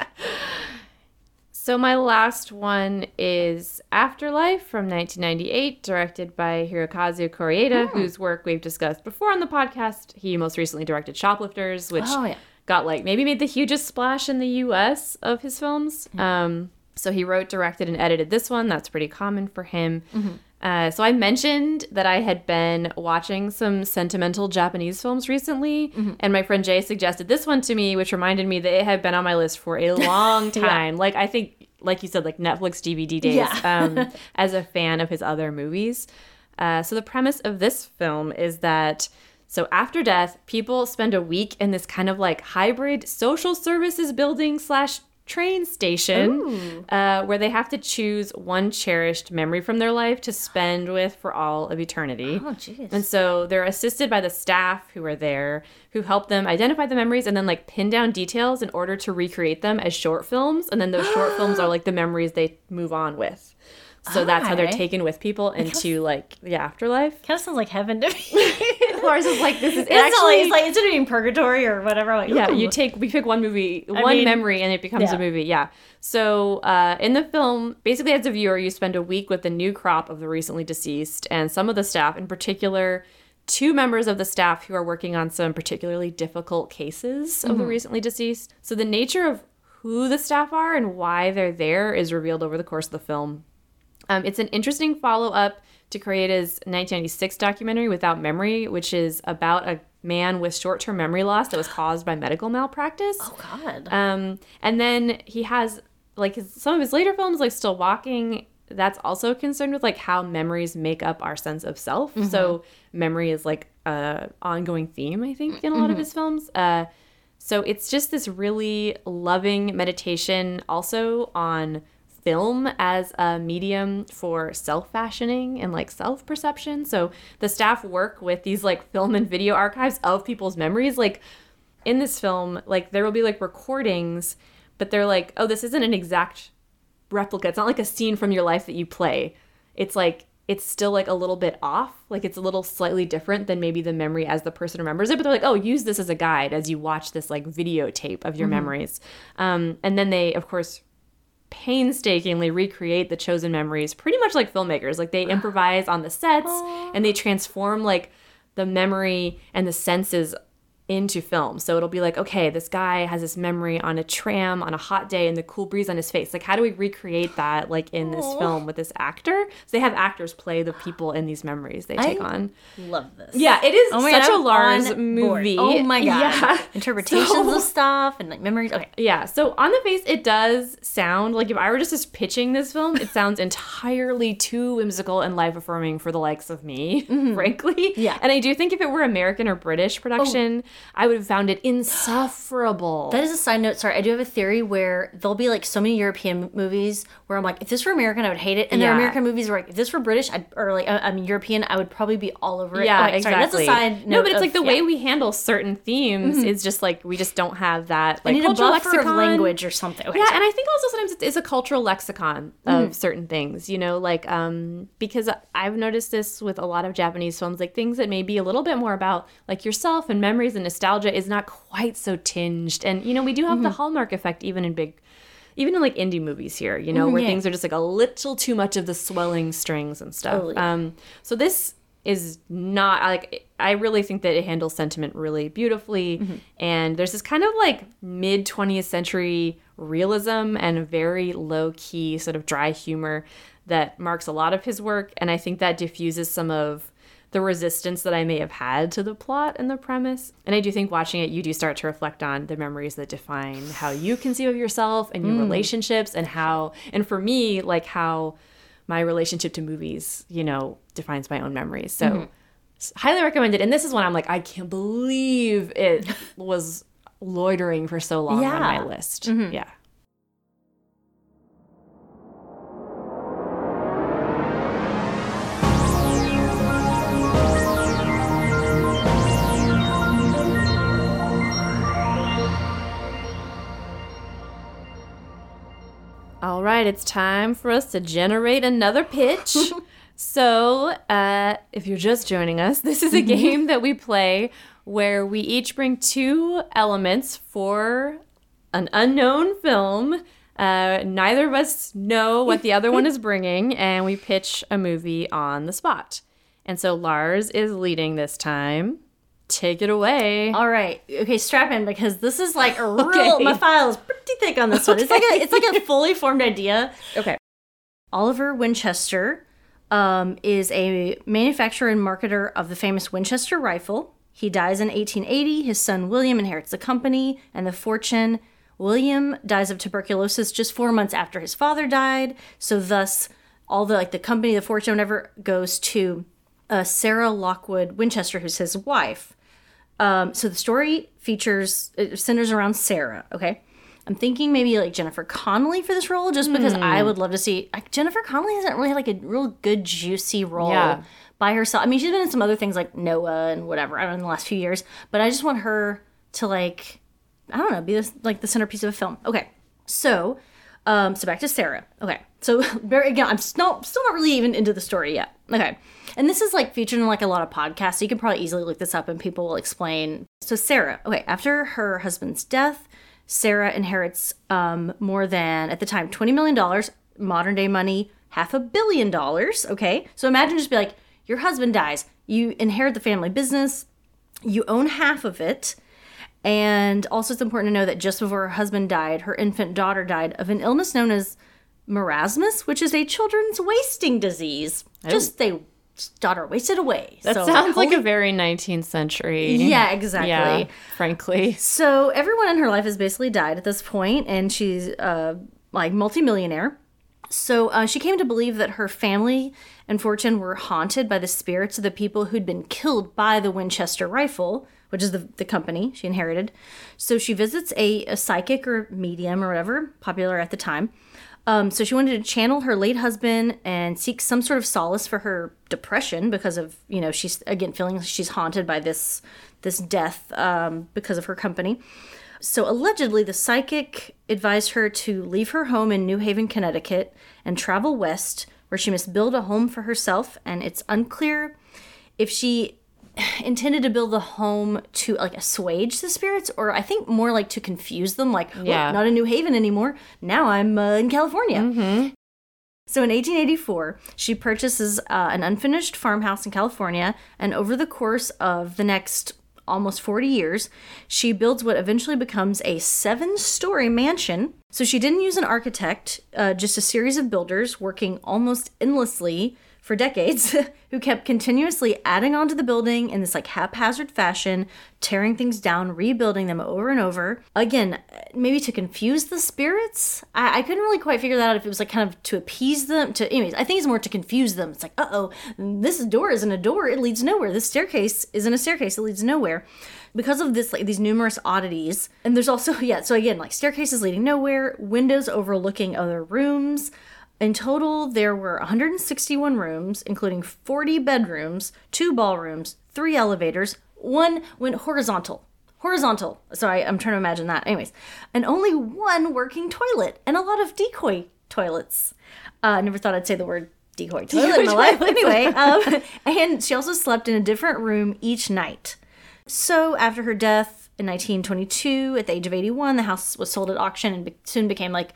so my last one is Afterlife from 1998, directed by Hirokazu Koreeda, Hmm. whose work we've discussed before on the podcast. He most recently directed Shoplifters, which Oh, yeah. Got like maybe made the hugest splash in the U.S. of his films. Um, so he wrote, directed, and edited this one. That's pretty common for him. Uh, so I mentioned that I had been watching some sentimental Japanese films recently, and my friend Jay suggested this one to me, which reminded me that it had been on my list for a long time. Like I think, like you said, like Netflix DVD days. Yeah. um, as a fan of his other movies. Uh, so the premise of this film is that so after death, people spend a week in this kind of like hybrid social services building slash train station uh, where they have to choose one cherished memory from their life to spend with for all of eternity. Oh jeez. And so they're assisted by the staff who are there, who help them identify the memories and then like pin down details in order to recreate them as short films. And then those short films are like the memories they move on with. So that's how they're taken with people into like the afterlife. Kind of sounds like heaven to me. Lars is like, this is It's like, actually. it's like instead of being purgatory or whatever. Like, yeah, you take we pick one movie, one mean, memory, and it becomes yeah. a movie. Yeah. So uh, in the film, basically as a viewer, you spend a week with the new crop of the recently deceased, and some of the staff, in particular, two members of the staff who are working on some particularly difficult cases of the recently deceased. So the nature of who the staff are and why they're there is revealed over the course of the film. Um, it's an interesting follow up to Koreeda's 1996 documentary Without Memory, which is about a man with short term memory loss that was caused by medical malpractice. Oh God. Um, and then he has like his, some of his later films, like Still Walking. That's also concerned with like how memories make up our sense of self. So memory is like a ongoing theme, I think, in a lot of his films. Uh, so it's just this really loving meditation, also on film as a medium for self fashioning and like self perception. So the staff work with these like film and video archives of people's memories. Like in this film, like there will be like recordings, but they're like, oh, this isn't an exact replica. It's not like a scene from your life that you play. It's like it's still like a little bit off. Like it's a little slightly different than maybe the memory as the person remembers it. But they're like, oh, use this as a guide as you watch this like videotape of your memories. Um, and then they, of course, painstakingly recreate the chosen memories pretty much like filmmakers. Like they improvise on the sets and they transform like the memory and the senses into film so it'll be like okay this guy has this memory on a tram on a hot day and the cool breeze on his face like how do we recreate that like in this film with this actor so they have actors play the people in these memories they take I- on Love this. yeah it is Oh such God, a lars on board. movie Oh my god. yeah Interpretations So- of stuff and like memories. Okay. yeah, so on the face, it does sound like if I were just, just pitching this film, it sounds entirely too whimsical and life affirming for the likes of me, frankly. Mm-hmm. Yeah. And I do think if it were American or British production, I would have found it insufferable. That is a side note. Sorry, I do have a theory where there'll be like so many European movies where I'm like, if this were American, I would hate it, and there are American movies where like, if this were British, I'd, or like I'm European, I would probably be all over it. yeah, exactly. Sorry, that's a side. no, but it's of- like the yeah. way we handle certain themes is just like we just don't have that I like need a buffer lexicon of language or something. Okay, yeah, sorry. and I think also sometimes it's, it's a cultural lexicon of certain things, you know, like um because I've noticed this with a lot of Japanese films, like things that may be a little bit more about like yourself and memories and nostalgia is not quite so tinged. And you know, we do have the hallmark effect even in big even in like indie movies here, you know, where yeah. things are just like a little too much of the swelling strings and stuff. Oh, yeah. Um so this is not like I really think that it handles sentiment really beautifully Mm-hmm. and there's this kind of like mid 20th century realism and very low key sort of dry humor that marks a lot of his work and I think that diffuses some of the resistance that I may have had to the plot and the premise. And I do think watching it, you do start to reflect on the memories that define how you conceive of yourself and your mm. relationships, and how, and for me, like how my relationship to movies, you know, defines my own memories. So, mm-hmm. s- highly recommended. And this is one I'm like, I can't believe it was loitering for so long on my Yeah. list. Mm-hmm. Yeah. All right, it's time for us to generate another pitch. so, uh, if you're just joining us, this is a game that we play where we each bring two elements for an unknown film. Uh, neither of us know what the other one is bringing, and we pitch a movie on the spot. And so Lars is leading this time. Take it away. All right. Okay, strap in because this is like a real. Okay. My file is pretty thick on this one. It's like a it's like a fully formed idea. Okay. Oliver Winchester um, is a manufacturer and marketer of the famous Winchester rifle. He dies in 1880. His son William inherits the company and the fortune. William dies of tuberculosis just four months after his father died. So thus, all the like the company, the fortune, whatever, goes to uh, Sarah Lockwood Winchester, who's his wife. Um, so the story features it centers around Sarah. Okay, I'm thinking maybe like Jennifer Connelly for this role, just because I would love to see. Like, Jennifer Connelly hasn't really had like a real good juicy role Yeah. by herself. I mean, she's been in some other things like Noah and whatever. I don't know in the last few years, but I just want her to like, I don't know, be this, like the centerpiece of a film. Okay, so. Um, so back to Sarah. Okay. So very again, I'm still still not really even into the story yet. Okay. And this is like featured in like a lot of podcasts. So you can probably easily look this up and people will explain. So Sarah, okay, after her husband's death, Sarah inherits um, more than at the time twenty million dollars, modern day money, half a billion dollars. Okay. So imagine just be like, your husband dies, you inherit the family business, you own half of it. And also, it's important to know that just before her husband died, her infant daughter died of an illness known as marasmus, which is a children's wasting disease. Just they daughter wasted away. That So, sounds like a very 19th century. yeah, exactly. Yeah, frankly. So everyone in her life has basically died at this point, and she's uh, like multimillionaire. So uh, she came to believe that her family and fortune were haunted by the spirits of the people who'd been killed by the Winchester rifle, which is the, the company she inherited. So she visits a, a psychic or medium or whatever, popular at the time. Um, so she wanted to channel her late husband and seek some sort of solace for her depression because of you know she's again feeling she's haunted by this this death um, because of her company. So allegedly, the psychic advised her to leave her home in New Haven, Connecticut, and travel west, where she must build a home for herself. And it's unclear if she intended to build the home to like assuage the spirits, or I think more like to confuse them. Like, Yeah. not in New Haven anymore. Now I'm uh, in California. So in 1884, she purchases uh, an unfinished farmhouse in California, and over the course of the next almost 40 years, she builds what eventually becomes a seven story mansion. So she didn't use an architect, uh, just a series of builders working almost endlessly for decades who kept continuously adding onto the building in this like haphazard fashion, tearing things down, rebuilding them over and over. Again, maybe to confuse the spirits. I, I couldn't really quite figure that out if it was like kind of to appease them. To anyways, I think it's more to confuse them. It's like, uh oh, this door isn't a door; it leads nowhere. This staircase isn't a staircase; it leads nowhere because of this like these numerous oddities and there's also yeah so again like staircases leading nowhere windows overlooking other rooms in total there were 161 rooms including 40 bedrooms two ballrooms three elevators one went horizontal. Horizontal. Sorry, i'm trying to imagine that. Anyways and only one working toilet and a lot of decoy toilets. Uh, i never thought i'd say the word decoy toilet in my life. anyway um, and she also slept in a different room each night. So, after her death in 1922, at the age of 81, the house was sold at auction and soon became like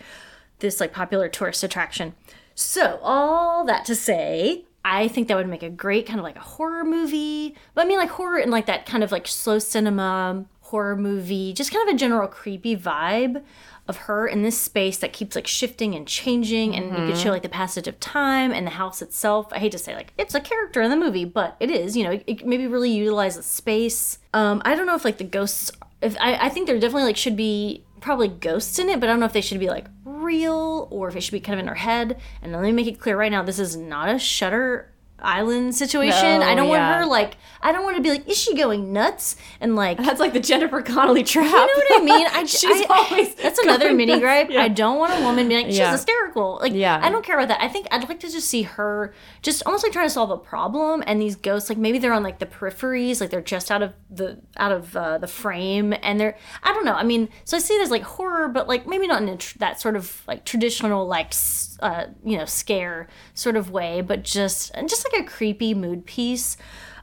this like popular tourist attraction. So, all that to say, I think that would make a great kind of like a horror movie. But I mean, like horror and like that kind of like slow cinema horror movie, just kind of a general creepy vibe of her in this space that keeps like shifting and changing and you could show like the passage of time and the house itself i hate to say like it's a character in the movie but it is you know it, it maybe really utilize the space um i don't know if like the ghosts if i, I think there definitely like should be probably ghosts in it but i don't know if they should be like real or if it should be kind of in her head. And let me make it clear right now this is not a shutter island situation i don't yeah. want her like i don't want to be like is she going nuts and like That's like the Jennifer Connelly trap. you know what I mean? I, She's I- always that's another mini nuts. gripe. Yeah. I don't want a woman being like she's Yeah. hysterical. Like Yeah. I don't care about that. I think I'd like to just see her just almost like trying to solve a problem. And these ghosts, like maybe they're on like the peripheries, like they're just out of the out of uh, the frame, and they're I don't know. I mean, so I see there's like horror, but like maybe not in a tr- that sort of like traditional like s- uh, you know scare sort of way, but just just like a creepy mood piece.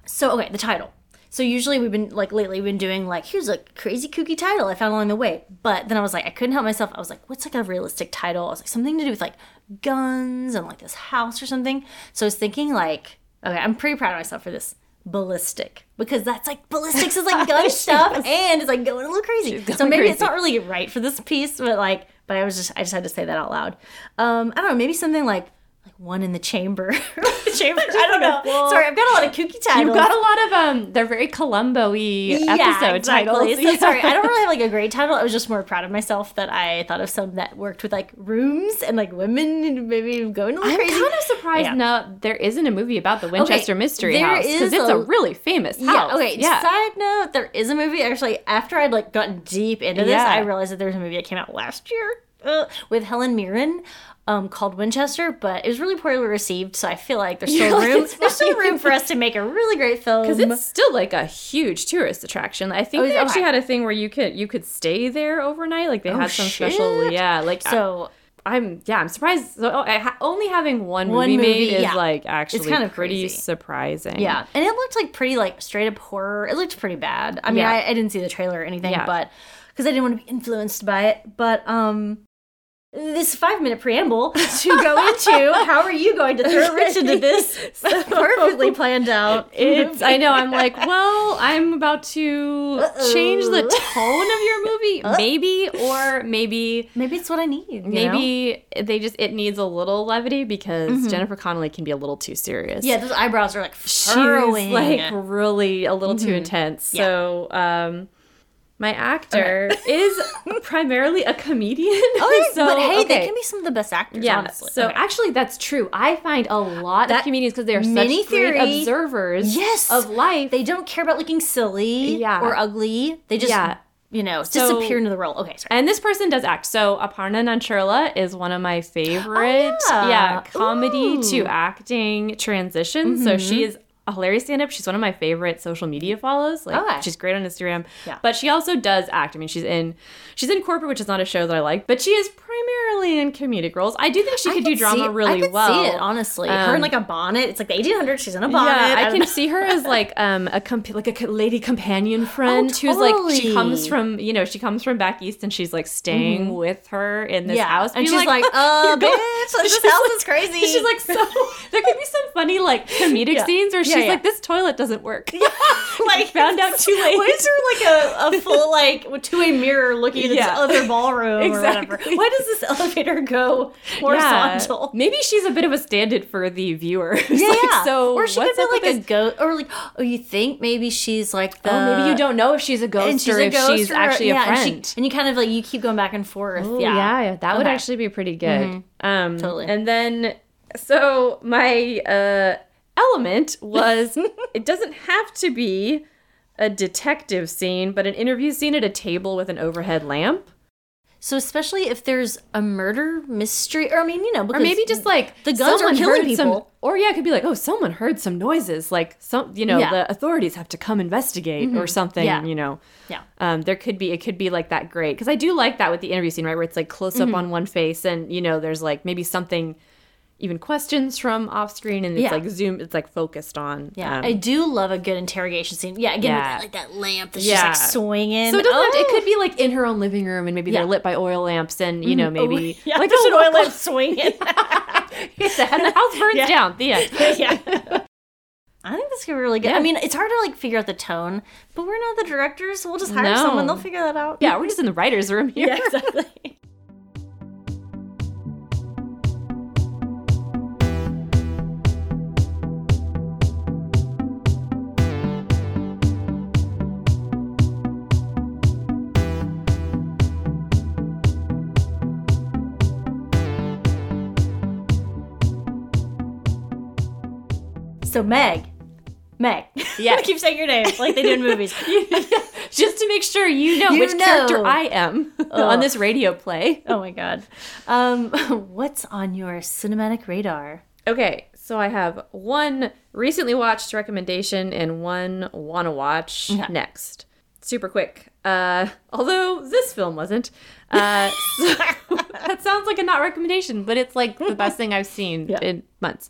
So okay, the title. So usually we've been like lately we've been doing like here's a crazy kooky title I found along the way. But then I was like I couldn't help myself. I was like what's like a realistic title? I was like something to do with like guns and like this house or something. So I was thinking like okay, I'm pretty proud of myself for this. Ballistic because that's like ballistics is like gun stuff and it's like going a little crazy. So maybe it's not really right for this piece, but like but I was just I just had to say that out loud. Um I don't know, maybe something like like one in the chamber. the chamber. I don't know. Well, Sorry, I've got a lot of kooky titles. You've got a lot of um. They're very Columbo-y episode titles. So sorry, I don't really have like a great title. I was just more proud of myself that I thought of some that worked with like rooms and like women and maybe going a little I'm crazy. kind of surprised Yeah. no, there isn't a movie about the Winchester Mystery House because it's a, a- really famous yeah. house. Okay. yeah. Side note: There is a movie actually. After I'd like gotten deep into this, I realized that there was a movie that came out last year uh, with Helen Mirren. Um, called Winchester, but it was really poorly received. So I feel like there's still like, room. There's still room for us to make a really great film. because it's still like a huge tourist attraction. I think Oh, they actually had a thing where you could you could stay there overnight. Like they had some special, Oh, yeah. Like so, so I'm yeah, I'm surprised. So, oh, I ha- only having one, One movie, made is yeah. like actually it's kind of pretty crazy. surprising. Yeah, and it looked like pretty like straight up horror. It looked pretty bad. I mean, Yeah. I, I didn't see the trailer or anything, Yeah. but because I didn't want to be influenced by it. But um, this five minute preamble to go into how are you going to throw Rich into this perfectly planned out? It's I know I'm like, well, I'm about to change the tone of your movie, maybe or maybe maybe it's what I need. you know? Mm-hmm. maybe they just it needs a little levity because Jennifer Connelly can be a little too serious. yeah, those eyebrows are like she's furrowing. like really a little Mm-hmm. too intense. So um my actor is primarily a comedian. Okay, so, but hey, they okay. can be some of the best actors. Yeah. honestly. So Okay. actually, that's true. I find a lot That of comedians because they're mini such great observers yes, of life. They don't care about looking silly Yeah. or ugly. They just Yeah. you know So- disappear into the role. Okay, sorry. and this person does act. So Aparna Nancherla is one of my favorite, Oh, yeah. comedy Ooh. Mm-hmm. to acting transitions. So she is a hilarious stand-up. She's one of my favorite social media follows. Like Okay. she's great on Instagram. Yeah. But she also does act. I mean, she's in she's in corporate, which is not a show that I like, but she is primarily in comedic roles. I do think she I could do drama see- really I could well. see it honestly. Her in Um, like a bonnet. It's like the 1800s. She's in a bonnet. Yeah, I don't can know. see her as like um a comp- like a lady companion friend oh, totally. who's like she comes from you know she comes from back east and she's like staying with her in this Yeah, house and she's like, "Uh, "You're bitch, this house like- is crazy." She's like so there could be some funny like comedic Yeah. scenes where she's yeah. like, this toilet doesn't work. like found out too late. Why is there like a, a full like two-way mirror looking at Yeah. this other ballroom Exactly. or whatever? Why does this elevator go Yeah. horizontal? Maybe she's a bit of a stand-in for the viewer. Yeah, like, yeah. So or she could be like a this- ghost, or like, oh, you think maybe she's like the. Oh, maybe you don't know if she's a ghost she's or a if ghost she's or- actually yeah, a friend. And, she, and you kind of like you keep going back and forth. Ooh, yeah. yeah, that would actually be pretty good. Um, Totally. And then, so my uh, element was it doesn't have to be a detective scene, but an interview scene at a table with an overhead lamp. So especially if there's a murder mystery, or I mean, you know, Or maybe just like the guns are someone killing heard some- people. or yeah, it could be like, oh, someone heard some noises. Like some, you know, Yeah. the authorities have to come investigate or something. Yeah. You know, Yeah. Um, there could be it could be like that great because I do like that with the interview scene, right, where it's like close up on one face and you know there's like maybe something, even questions from off screen and it's Yeah. like zoom, it's like focused on. Yeah, um, I do love a good interrogation scene. Yeah, again, with Yeah. that, like that lamp that's Yeah. just like swinging. so it, doesn't have it Oh! could be like in her own living room and maybe Yeah. they're lit by oil lamps and you know maybe yeah, like there's a an oil lamp swinging. and the house burns Yeah. down. The end. yeah. I think this could be really good. Yeah. I mean, it's hard to like figure out the tone, but we're not the directors. So we'll just hire No. someone; they'll figure that out. Yeah, we're just in the writers' room here. yeah, exactly. So Meg, Meg. Yes. I keep saying your name like they do in movies. just to make sure you know You which know. character I am on this radio play. Oh my god. Um, what's on your cinematic radar? Okay, so I have one recently watched recommendation and one wanna watch Okay. next. Super quick. Uh, although this film wasn't. Uh, so- that sounds like a not recommendation, but it's like the best thing I've seen Yeah. in months.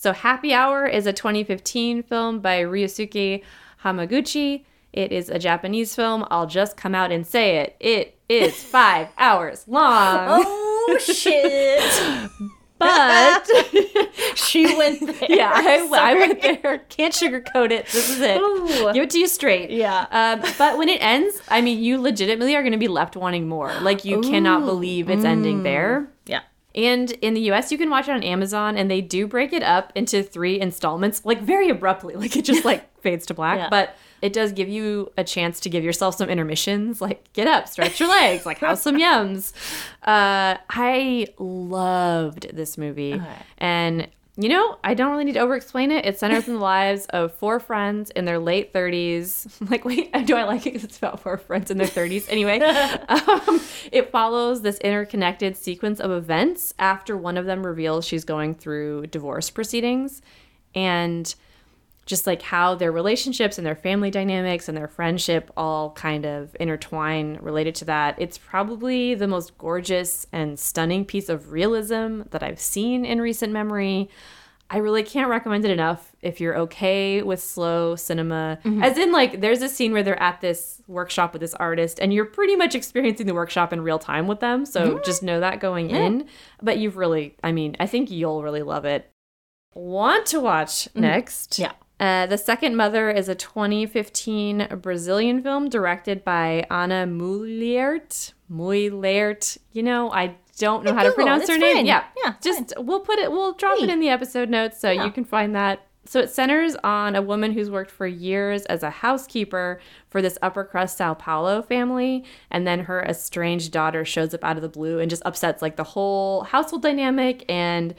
So Happy Hour is a 2015 film by Ryusuke Hamaguchi. It is a Japanese film. I'll just come out and say it. It is five hours long. Oh shit! But she went there. yeah, I, I went there. Can't sugarcoat it. This is it. Ooh. Give it to you straight. Yeah. Um, but when it ends, I mean, you legitimately are going to be left wanting more. Like you cannot believe it's ending there. And in the US, you can watch it on Amazon, and they do break it up into three installments, like very abruptly. Like it just like fades to black. Yeah. But it does give you a chance to give yourself some intermissions, like get up, stretch your legs, like have some yums. Uh, I loved this movie, Okay. and you know, I don't really need to overexplain it. It centers in the lives of four friends in their late 30s. Like, wait, do I like it because it's about four friends in their 30s? Anyway, um, it follows this interconnected sequence of events after one of them reveals she's going through divorce proceedings. And just like how their relationships and their family dynamics and their friendship all kind of intertwine related to that. It's probably the most gorgeous and stunning piece of realism that I've seen in recent memory. I really can't recommend it enough if you're okay with slow cinema. Mm-hmm. As in, like, there's a scene where they're at this workshop with this artist, and you're pretty much experiencing the workshop in real time with them. So just know that going in. But you've really, I mean, I think you'll really love it. Want to watch mm-hmm. next? Yeah. Uh, the Second Mother is a 2015 Brazilian film directed by Ana Muliert. Muliert. You know, I don't know how to pronounce her name. Yeah, Yeah, Just we'll put it. We'll drop it in the episode notes so Yeah. you can find that. So it centers on a woman who's worked for years as a housekeeper for this upper crust Sao Paulo family, and then her estranged daughter shows up out of the blue and just upsets like the whole household dynamic and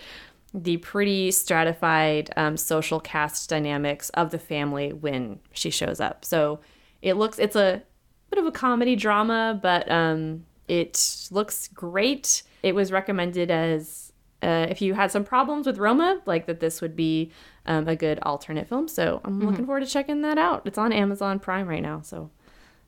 the pretty stratified um, social caste dynamics of the family when she shows up. So it looks it's a bit of a comedy drama, but um, it looks great. It was recommended as uh, if you had some problems with Roma, like that this would be um, a good alternate film. So I'm looking forward to checking that out. It's on Amazon Prime right now, so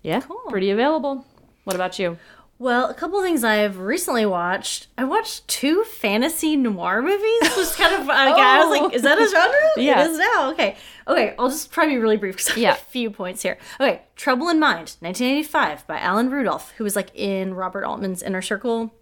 yeah, pretty available. What about you? Well, a couple of things I've recently watched. I watched two fantasy noir movies. It was kind of like, I was Oh. like, is that a genre? Yeah. It is now. Okay. Okay, I'll just try to be really brief because I have a few points here. Okay, Trouble in Mind, 1985 by Alan Rudolph, who was like in Robert Altman's Inner Circle.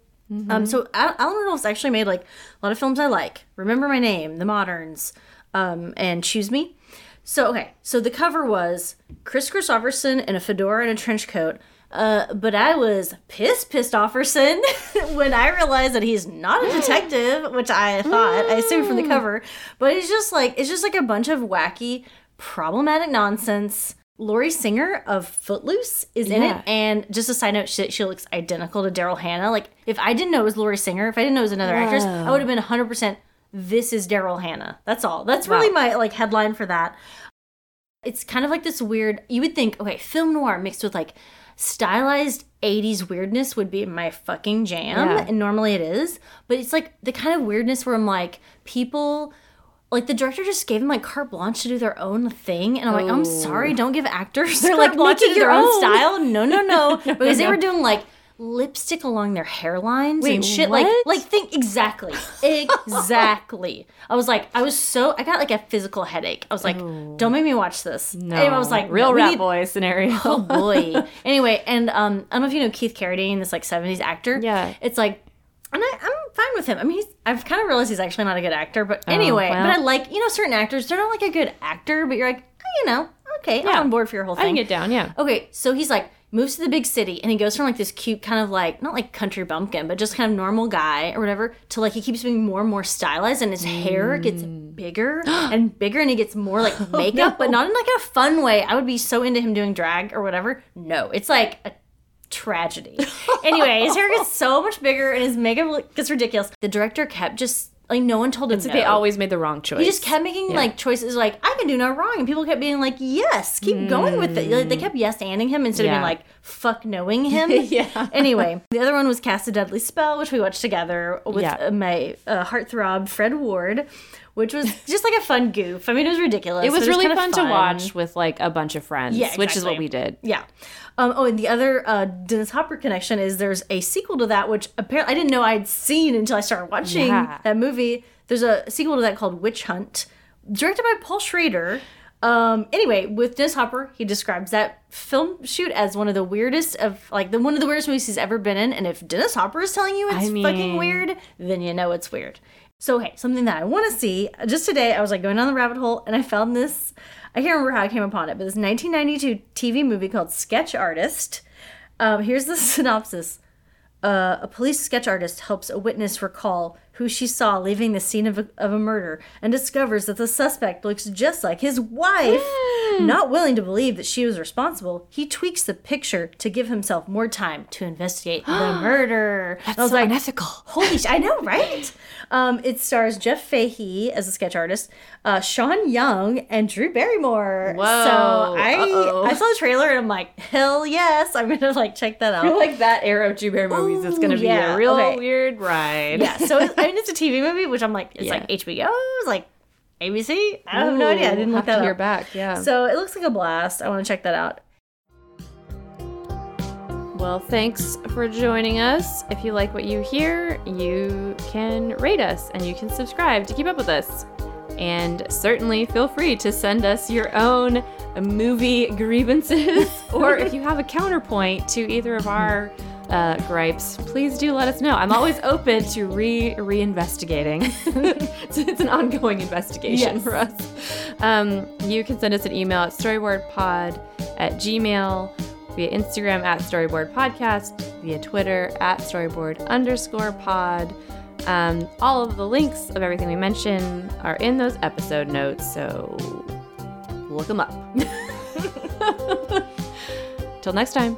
Um, so Al- Alan Rudolph's actually made like a lot of films I like. Remember My Name, The Moderns, um, and Choose Me. So okay, so the cover was Kris Kristofferson in a fedora and a trench coat. Uh, but I was pissed, pissed offerson when I realized that he's not a detective, which I thought I assumed from the cover. But it's just like it's just like a bunch of wacky, problematic nonsense. Lori Singer of Footloose is in Yeah. it, and just a side note, she, she looks identical to Daryl Hannah. Like if I didn't know it was Lori Singer, if I didn't know it was another actress, I would have been 100. percent This is Daryl Hannah. That's all. That's really Wow. my like headline for that. It's kind of like this weird. You would think, okay, film noir mixed with like stylized 80s weirdness would be my fucking jam, Yeah. and normally it is. But it's like the kind of weirdness where I'm like, people. Like the director just gave them like carte blanche to do their own thing, and I'm like, I'm sorry, don't give actors They're carte like, blanche to do their own own. style. No, no, no, because they no. were doing like lipstick along their hairlines Wait, and shit. Like, what? like think exactly, exactly. I was like, I was so I got like a physical headache. I was like, don't make me watch this. No, And I was like, real no, rat need- boy scenario. Oh boy. anyway, and um, I don't know if you know Keith Carradine, this like '70s actor. Yeah. It's like, and I, I'm fine with him. I mean, he's, I've kind of realized he's actually not a good actor, but anyway, Oh, well. but I like you know certain actors. They're not like a good actor, but you're like, oh, you know, okay, Yeah. I'm on board for your whole I thing. can get down, yeah. Okay, so he's like moves to the big city and he goes from like this cute kind of like not like country bumpkin but just kind of normal guy or whatever to like he keeps being more and more stylized and his hair gets Mm. bigger and bigger and he gets more Oh, like makeup but not in like a fun way. I would be so into him doing drag or whatever. No it's like a tragedy. Anyway his hair gets so much bigger and his makeup gets ridiculous. The director kept just like no one told him no. They always made the wrong choice. He just kept making like choices like I can do no wrong, and people kept being like, "Yes, keep going with it." Like, they kept yes anding him instead of being like "fuck knowing him." Yeah. Anyway, the other one was Cast a Deadly Spell, which we watched together with Yeah. my uh, heartthrob Fred Ward, which was just like a fun goof. I mean, it was ridiculous. it was but really kinda fun, to watch with like a bunch of friends, Yeah, which is what we did. Yeah. Um, oh, and the other uh, Dennis Hopper connection is there's a sequel to that, which apparently I didn't know I'd seen until I started watching Yeah. that movie. There's a sequel to that called Witch Hunt, directed by Paul Schrader. Um, anyway, with Dennis Hopper, he describes that film shoot as one of the weirdest of like the one of the weirdest movies he's ever been in. And if Dennis Hopper is telling you it's I fucking weird, then you know it's weird. So hey, something that I want to see. Just today, I was like going down the rabbit hole and I found this. I can't remember how I came upon it, but this 1992 TV movie called Sketch Artist. Um, here's the synopsis. Uh, a police sketch artist helps a witness recall who she saw leaving the scene of a, of a murder and discovers that the suspect looks just like his wife. Not willing to believe that she was responsible, he tweaks the picture to give himself more time to investigate the murder. That's I was so like, unethical. Holy sh! I know, right? Um, it stars Jeff Fahey as a sketch artist, uh, Sean Young, and Drew Barrymore. Whoa, So I uh-oh. I saw the trailer and I'm like, hell yes, I'm gonna like check that out. Feel like that era of Drew Barrymore movies, it's gonna be yeah, a real okay. weird ride. yeah, so it, I mean, it's a TV movie, which I'm like, it's Yeah. like HBO, it's like ABC. I have no idea. I didn't look that to hear up. back. Yeah. So it looks like a blast. I want to check that out. Well, thanks for joining us. If you like what you hear, you can rate us and you can subscribe to keep up with us. And certainly feel free to send us your own movie grievances, or if you have a counterpoint to either of our uh, gripes, please do let us know. I'm always open to re reinvestigating. it's, it's an ongoing investigation Yes. for us. Um, you can send us an email at storyboredpod at gmail via Instagram at Storybored Podcast, via Twitter at Storybored underscore pod. Um, all of the links of everything we mention are in those episode notes, so look them up. Till next time.